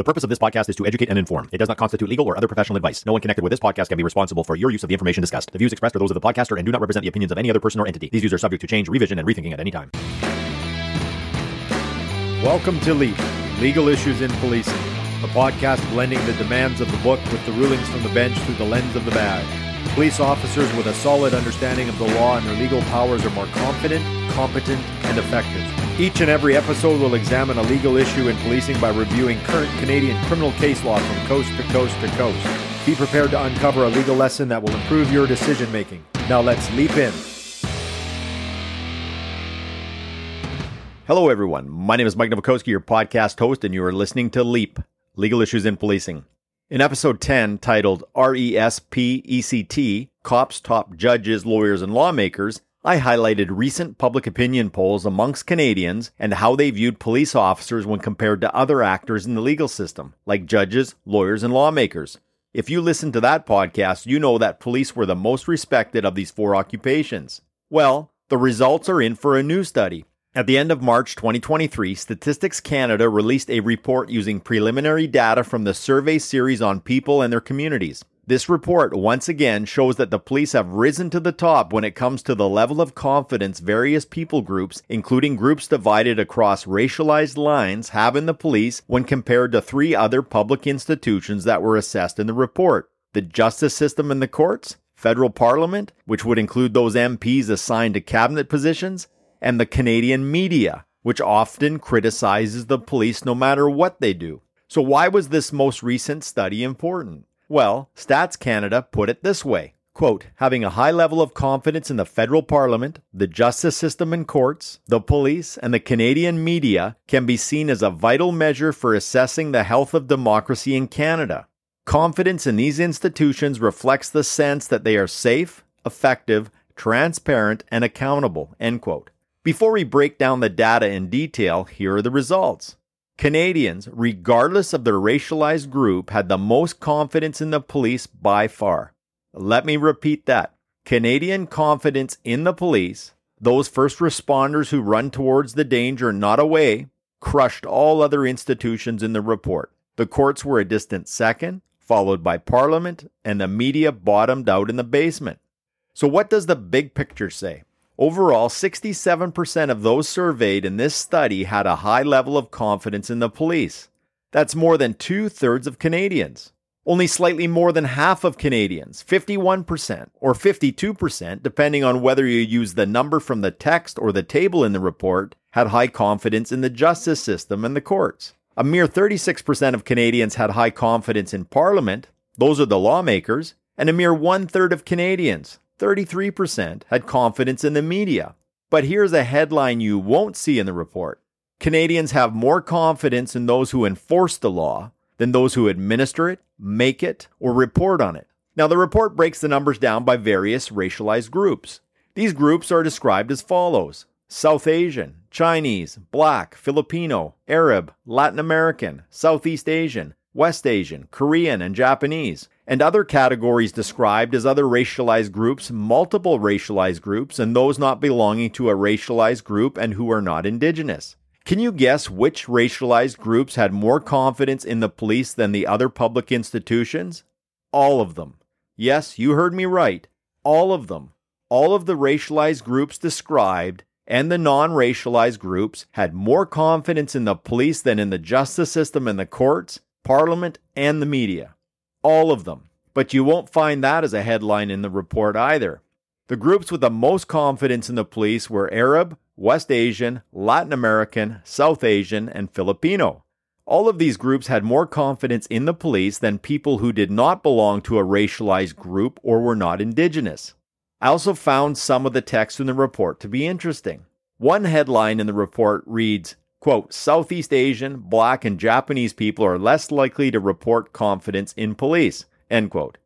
The purpose of this podcast is to educate and inform. It does not constitute legal or other professional advice. No one connected with this podcast can be responsible for your use of the information discussed. The views expressed are those of the podcaster and do not represent the opinions of any other person or entity. These views are subject to change, revision, and rethinking at any time. Welcome to LEAP, Legal Issues in Policing, a podcast blending the demands of the book with the rulings from the bench through the lens of the badge. Police officers with a solid understanding of the law and their legal powers are more confident, competent, and effective. Each and every episode will examine a legal issue in policing by reviewing current Canadian criminal case law from coast to coast to coast. Be prepared to uncover a legal lesson that will improve your decision making. Now let's leap in. Hello, everyone. My name is Mike Novakowski, your podcast host, and you are listening to LEAP Legal Issues in Policing. In episode 10, titled RESPECT Cops, Top Judges, Lawyers, and Lawmakers, I highlighted recent public opinion polls amongst Canadians and how they viewed police officers when compared to other actors in the legal system, like judges, lawyers, and lawmakers. If you listen to that podcast, you know that police were the most respected of these four occupations. Well, the results are in for a new study. At the end of March 2023, Statistics Canada released a report using preliminary data from the survey series on people and their communities. This report once again shows that the police have risen to the top when it comes to the level of confidence various people groups, including groups divided across racialized lines, have in the police when compared to three other public institutions that were assessed in the report the justice system and the courts, federal parliament, which would include those MPs assigned to cabinet positions, and the Canadian media, which often criticizes the police no matter what they do. So, why was this most recent study important? Well, Stats Canada put it this way quote, having a high level of confidence in the federal parliament, the justice system and courts, the police, and the Canadian media can be seen as a vital measure for assessing the health of democracy in Canada. Confidence in these institutions reflects the sense that they are safe, effective, transparent, and accountable. End quote. Before we break down the data in detail, here are the results. Canadians, regardless of their racialized group, had the most confidence in the police by far. Let me repeat that. Canadian confidence in the police, those first responders who run towards the danger, not away, crushed all other institutions in the report. The courts were a distant second, followed by Parliament, and the media bottomed out in the basement. So, what does the big picture say? Overall, 67% of those surveyed in this study had a high level of confidence in the police. That's more than two thirds of Canadians. Only slightly more than half of Canadians, 51% or 52%, depending on whether you use the number from the text or the table in the report, had high confidence in the justice system and the courts. A mere 36% of Canadians had high confidence in Parliament, those are the lawmakers, and a mere one third of Canadians, 33%, had confidence in the media. But here's a headline you won't see in the report Canadians have more confidence in those who enforce the law than those who administer it, make it, or report on it. Now, the report breaks the numbers down by various racialized groups. These groups are described as follows South Asian, Chinese, Black, Filipino, Arab, Latin American, Southeast Asian, West Asian, Korean, and Japanese, and other categories described as other racialized groups, multiple racialized groups, and those not belonging to a racialized group and who are not Indigenous. Can you guess which racialized groups had more confidence in the police than the other public institutions? All of them. Yes, you heard me right. All of them. All of the racialized groups described and the non racialized groups had more confidence in the police than in the justice system and the courts, parliament, and the media. All of them. But you won't find that as a headline in the report either. The groups with the most confidence in the police were Arab, West Asian, Latin American, South Asian, and Filipino. All of these groups had more confidence in the police than people who did not belong to a racialized group or were not indigenous. I also found some of the text in the report to be interesting. One headline in the report reads, quote, Southeast Asian, Black, and Japanese people are less likely to report confidence in police, end quote.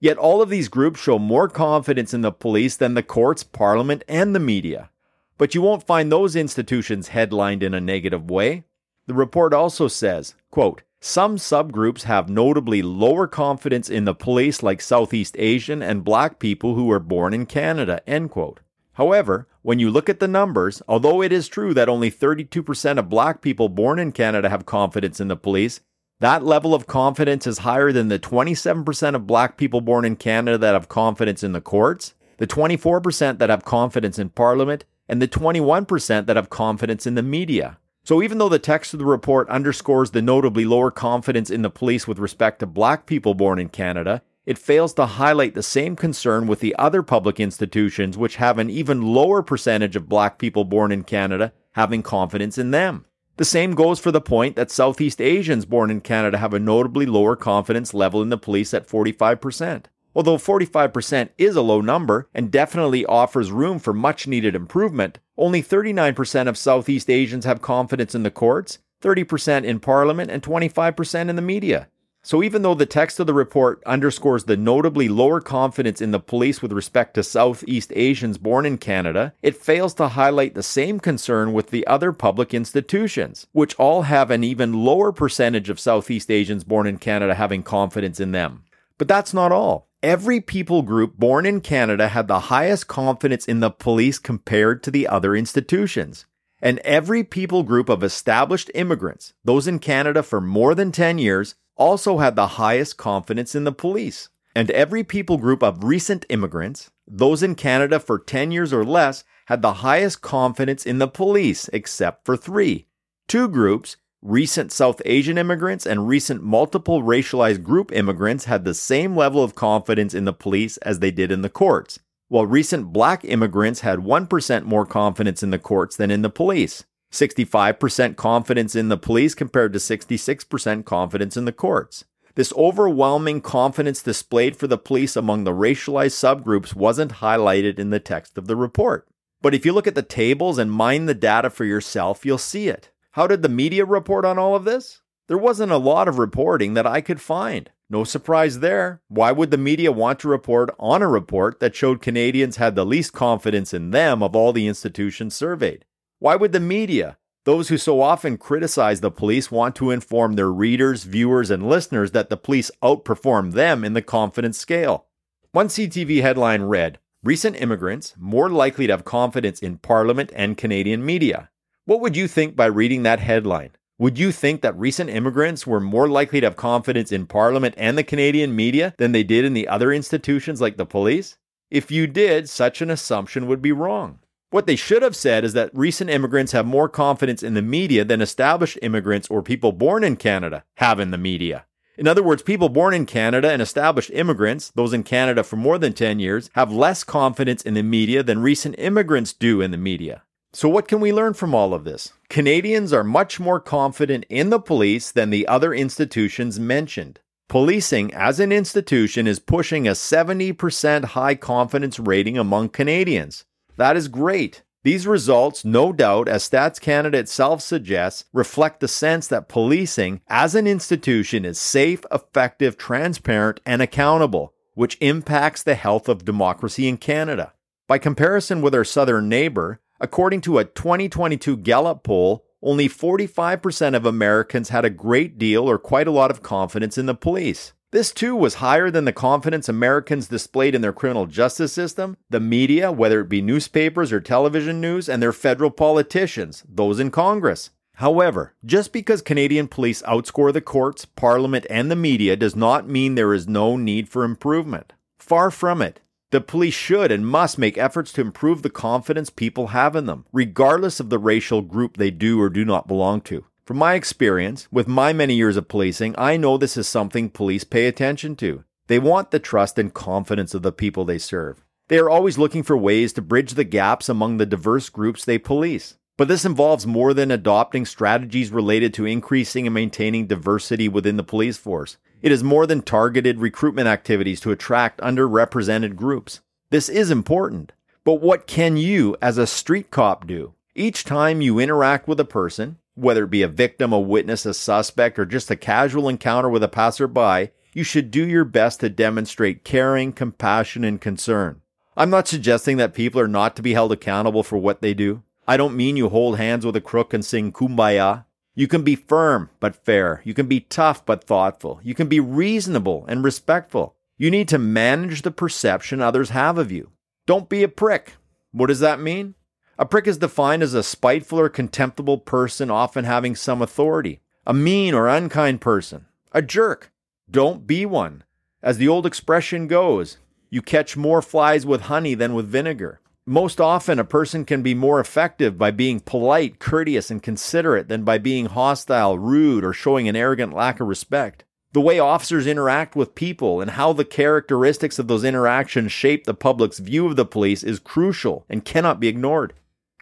Yet all of these groups show more confidence in the police than the courts, parliament, and the media. But you won't find those institutions headlined in a negative way. The report also says, quote, some subgroups have notably lower confidence in the police like Southeast Asian and black people who were born in Canada, end quote. However, when you look at the numbers, although it is true that only 32% of black people born in Canada have confidence in the police, That level of confidence is higher than the 27% of black people born in Canada that have confidence in the courts, the 24% that have confidence in Parliament, and the 21% that have confidence in the media. So, even though the text of the report underscores the notably lower confidence in the police with respect to black people born in Canada, it fails to highlight the same concern with the other public institutions which have an even lower percentage of black people born in Canada having confidence in them. The same goes for the point that Southeast Asians born in Canada have a notably lower confidence level in the police at 45%. Although 45% is a low number and definitely offers room for much needed improvement, only 39% of Southeast Asians have confidence in the courts, 30% in Parliament, and 25% in the media. So, even though the text of the report underscores the notably lower confidence in the police with respect to Southeast Asians born in Canada, it fails to highlight the same concern with the other public institutions, which all have an even lower percentage of Southeast Asians born in Canada having confidence in them. But that's not all. Every people group born in Canada had the highest confidence in the police compared to the other institutions. And every people group of established immigrants, those in Canada for more than 10 years, also had the highest confidence in the police. And every people group of recent immigrants, those in Canada for 10 years or less, had the highest confidence in the police, except for three. Two groups, Recent South Asian immigrants and recent multiple racialized group immigrants had the same level of confidence in the police as they did in the courts, while recent black immigrants had 1% more confidence in the courts than in the police. 65% confidence in the police compared to 66% confidence in the courts. This overwhelming confidence displayed for the police among the racialized subgroups wasn't highlighted in the text of the report. But if you look at the tables and mine the data for yourself, you'll see it. How did the media report on all of this? There wasn't a lot of reporting that I could find. No surprise there. Why would the media want to report on a report that showed Canadians had the least confidence in them of all the institutions surveyed? Why would the media, those who so often criticize the police, want to inform their readers, viewers, and listeners that the police outperform them in the confidence scale? One CTV headline read Recent immigrants more likely to have confidence in Parliament and Canadian media. What would you think by reading that headline? Would you think that recent immigrants were more likely to have confidence in Parliament and the Canadian media than they did in the other institutions like the police? If you did, such an assumption would be wrong. What they should have said is that recent immigrants have more confidence in the media than established immigrants or people born in Canada have in the media. In other words, people born in Canada and established immigrants, those in Canada for more than 10 years, have less confidence in the media than recent immigrants do in the media. So, what can we learn from all of this? Canadians are much more confident in the police than the other institutions mentioned. Policing as an institution is pushing a 70% high confidence rating among Canadians. That is great. These results, no doubt, as Stats Canada itself suggests, reflect the sense that policing as an institution is safe, effective, transparent, and accountable, which impacts the health of democracy in Canada. By comparison with our southern neighbor, According to a 2022 Gallup poll, only 45% of Americans had a great deal or quite a lot of confidence in the police. This too was higher than the confidence Americans displayed in their criminal justice system, the media, whether it be newspapers or television news, and their federal politicians, those in Congress. However, just because Canadian police outscore the courts, parliament, and the media does not mean there is no need for improvement. Far from it. The police should and must make efforts to improve the confidence people have in them, regardless of the racial group they do or do not belong to. From my experience, with my many years of policing, I know this is something police pay attention to. They want the trust and confidence of the people they serve. They are always looking for ways to bridge the gaps among the diverse groups they police. But this involves more than adopting strategies related to increasing and maintaining diversity within the police force. It is more than targeted recruitment activities to attract underrepresented groups. This is important. But what can you, as a street cop, do? Each time you interact with a person, whether it be a victim, a witness, a suspect, or just a casual encounter with a passerby, you should do your best to demonstrate caring, compassion, and concern. I'm not suggesting that people are not to be held accountable for what they do. I don't mean you hold hands with a crook and sing kumbaya. You can be firm but fair. You can be tough but thoughtful. You can be reasonable and respectful. You need to manage the perception others have of you. Don't be a prick. What does that mean? A prick is defined as a spiteful or contemptible person, often having some authority. A mean or unkind person. a jerk. Don't be one. As the old expression goes, you catch more flies with honey than with vinegar. Most often, a person can be more effective by being polite, courteous, and considerate than by being hostile, rude, or showing an arrogant lack of respect. The way officers interact with people and how the characteristics of those interactions shape the public's view of the police is crucial and cannot be ignored.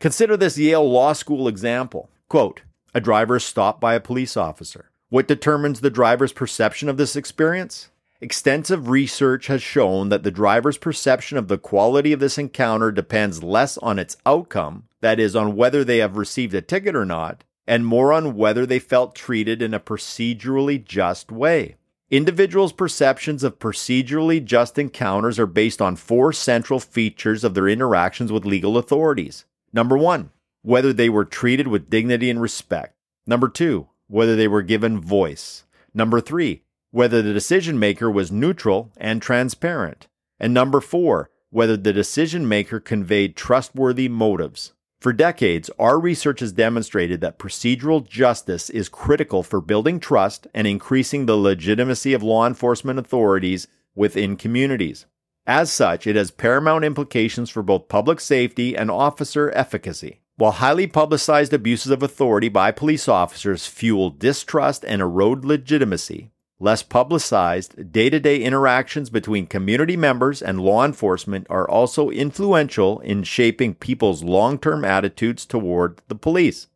Consider this Yale Law School example. Quote, a driver is stopped by a police officer. What determines the driver's perception of this experience? Extensive research has shown that the driver's perception of the quality of this encounter depends less on its outcome, that is, on whether they have received a ticket or not, and more on whether they felt treated in a procedurally just way. Individuals' perceptions of procedurally just encounters are based on four central features of their interactions with legal authorities. Number one, whether they were treated with dignity and respect. Number two, whether they were given voice. Number three, whether the decision maker was neutral and transparent. And number four, whether the decision maker conveyed trustworthy motives. For decades, our research has demonstrated that procedural justice is critical for building trust and increasing the legitimacy of law enforcement authorities within communities. As such, it has paramount implications for both public safety and officer efficacy. While highly publicized abuses of authority by police officers fuel distrust and erode legitimacy, less publicized, day to day interactions between community members and law enforcement are also influential in shaping people's long term attitudes toward the police.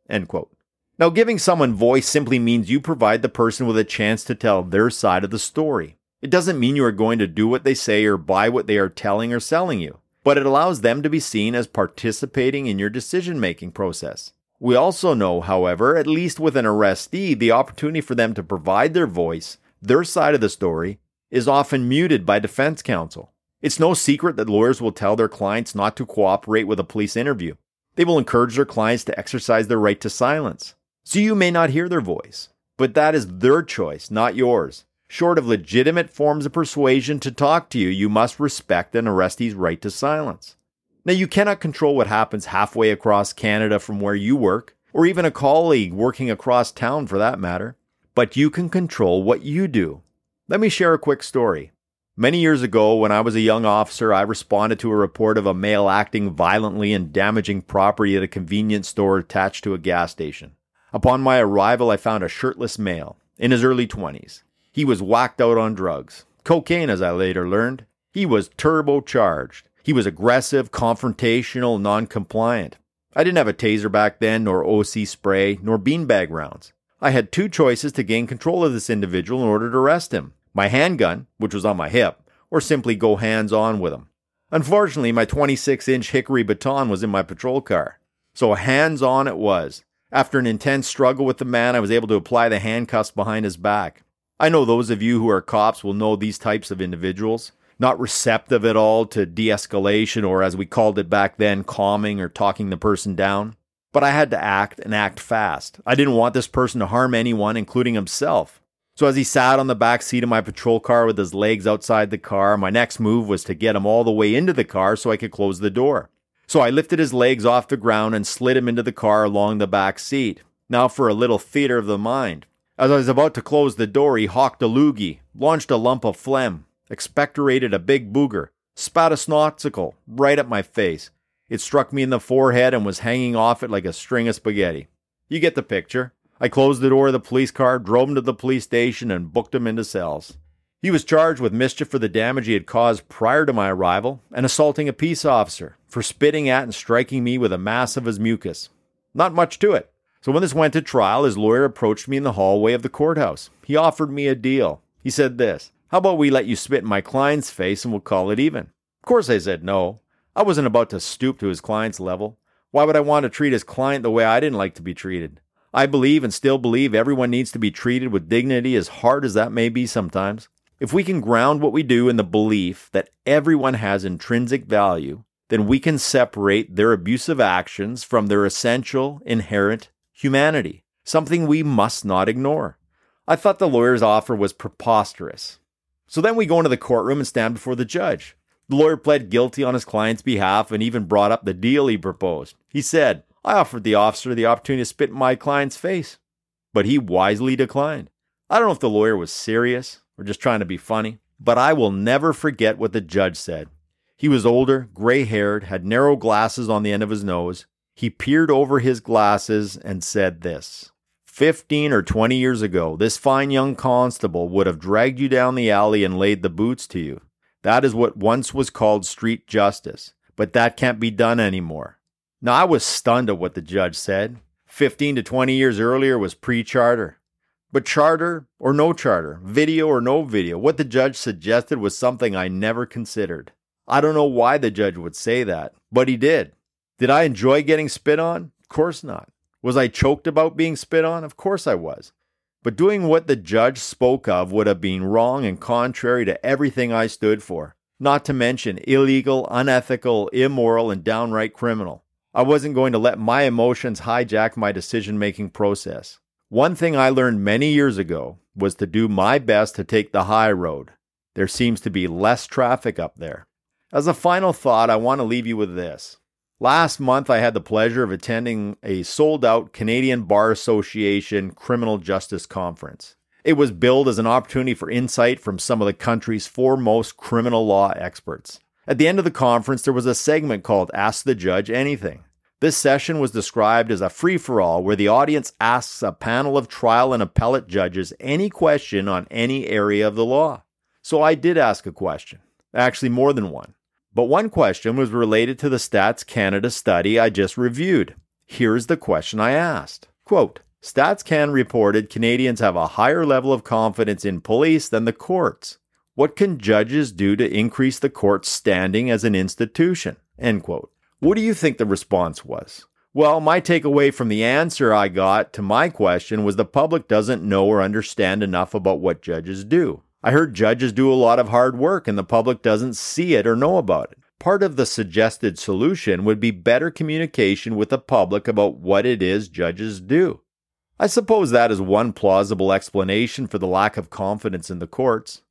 Now, giving someone voice simply means you provide the person with a chance to tell their side of the story. It doesn't mean you are going to do what they say or buy what they are telling or selling you, but it allows them to be seen as participating in your decision making process. We also know, however, at least with an arrestee, the opportunity for them to provide their voice their side of the story is often muted by defense counsel. It's no secret that lawyers will tell their clients not to cooperate with a police interview. They will encourage their clients to exercise their right to silence. So you may not hear their voice, but that is their choice, not yours. Short of legitimate forms of persuasion to talk to you, you must respect an arrestee's right to silence. Now, you cannot control what happens halfway across Canada from where you work, or even a colleague working across town for that matter but you can control what you do. Let me share a quick story. Many years ago, when I was a young officer, I responded to a report of a male acting violently and damaging property at a convenience store attached to a gas station. Upon my arrival, I found a shirtless male in his early 20s. He was whacked out on drugs, cocaine, as I later learned. He was turbocharged. He was aggressive, confrontational, non compliant. I didn't have a taser back then, nor OC spray, nor beanbag rounds. I had two choices to gain control of this individual in order to arrest him my handgun, which was on my hip, or simply go hands on with him. Unfortunately, my 26 inch hickory baton was in my patrol car, so hands on it was. After an intense struggle with the man, I was able to apply the handcuffs behind his back. I know those of you who are cops will know these types of individuals, not receptive at all to de escalation or, as we called it back then, calming or talking the person down. But I had to act and act fast. I didn't want this person to harm anyone, including himself. So as he sat on the back seat of my patrol car with his legs outside the car, my next move was to get him all the way into the car so I could close the door. So I lifted his legs off the ground and slid him into the car along the back seat. Now for a little theater of the mind. As I was about to close the door, he hawked a loogie, launched a lump of phlegm, expectorated a big booger, spat a snotsicle right at my face, it struck me in the forehead and was hanging off it like a string of spaghetti. You get the picture. I closed the door of the police car, drove him to the police station, and booked him into cells. He was charged with mischief for the damage he had caused prior to my arrival and assaulting a peace officer for spitting at and striking me with a mass of his mucus. Not much to it. So when this went to trial, his lawyer approached me in the hallway of the courthouse. He offered me a deal. He said this How about we let you spit in my client's face and we'll call it even? Of course, I said no. I wasn't about to stoop to his client's level. Why would I want to treat his client the way I didn't like to be treated? I believe and still believe everyone needs to be treated with dignity, as hard as that may be sometimes. If we can ground what we do in the belief that everyone has intrinsic value, then we can separate their abusive actions from their essential, inherent humanity, something we must not ignore. I thought the lawyer's offer was preposterous. So then we go into the courtroom and stand before the judge. The lawyer pled guilty on his client's behalf and even brought up the deal he proposed. He said, I offered the officer the opportunity to spit in my client's face, but he wisely declined. I don't know if the lawyer was serious or just trying to be funny, but I will never forget what the judge said. He was older, gray haired, had narrow glasses on the end of his nose. He peered over his glasses and said this 15 or 20 years ago, this fine young constable would have dragged you down the alley and laid the boots to you. That is what once was called street justice, but that can't be done anymore. Now, I was stunned at what the judge said. 15 to 20 years earlier was pre charter. But charter or no charter, video or no video, what the judge suggested was something I never considered. I don't know why the judge would say that, but he did. Did I enjoy getting spit on? Of course not. Was I choked about being spit on? Of course I was. But doing what the judge spoke of would have been wrong and contrary to everything I stood for, not to mention illegal, unethical, immoral, and downright criminal. I wasn't going to let my emotions hijack my decision making process. One thing I learned many years ago was to do my best to take the high road. There seems to be less traffic up there. As a final thought, I want to leave you with this. Last month, I had the pleasure of attending a sold out Canadian Bar Association Criminal Justice Conference. It was billed as an opportunity for insight from some of the country's foremost criminal law experts. At the end of the conference, there was a segment called Ask the Judge Anything. This session was described as a free for all where the audience asks a panel of trial and appellate judges any question on any area of the law. So I did ask a question, actually, more than one. But one question was related to the Stats Canada study I just reviewed. Here's the question I asked. Quote, Stats Can reported Canadians have a higher level of confidence in police than the courts. What can judges do to increase the court's standing as an institution? End quote. What do you think the response was? Well, my takeaway from the answer I got to my question was the public doesn't know or understand enough about what judges do. I heard judges do a lot of hard work and the public doesn't see it or know about it. Part of the suggested solution would be better communication with the public about what it is judges do. I suppose that is one plausible explanation for the lack of confidence in the courts.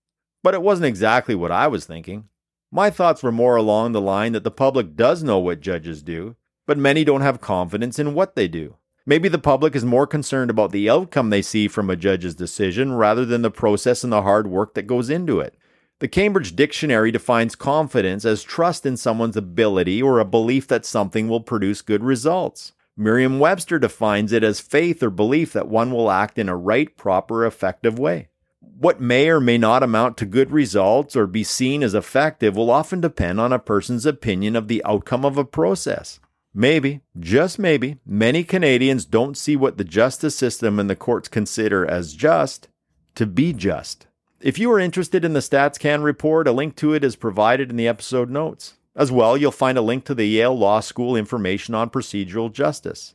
But it wasn't exactly what I was thinking. My thoughts were more along the line that the public does know what judges do, but many don't have confidence in what they do. Maybe the public is more concerned about the outcome they see from a judge's decision rather than the process and the hard work that goes into it. The Cambridge Dictionary defines confidence as trust in someone's ability or a belief that something will produce good results. Merriam Webster defines it as faith or belief that one will act in a right, proper, effective way. What may or may not amount to good results or be seen as effective will often depend on a person's opinion of the outcome of a process. Maybe, just maybe, many Canadians don't see what the justice system and the courts consider as just to be just. If you are interested in the StatsCan report, a link to it is provided in the episode notes. As well, you'll find a link to the Yale Law School information on procedural justice.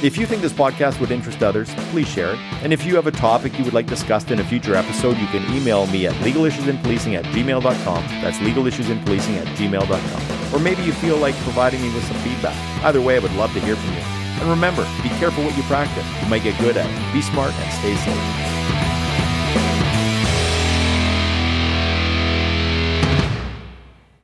If you think this podcast would interest others, please share it. And if you have a topic you would like discussed in a future episode, you can email me at legalissuesinpolicing at gmail.com. That's legalissuesinpolicing at gmail.com. Or maybe you feel like providing me with some feedback. Either way, I would love to hear from you. And remember, be careful what you practice. You might get good at it. Be smart and stay safe.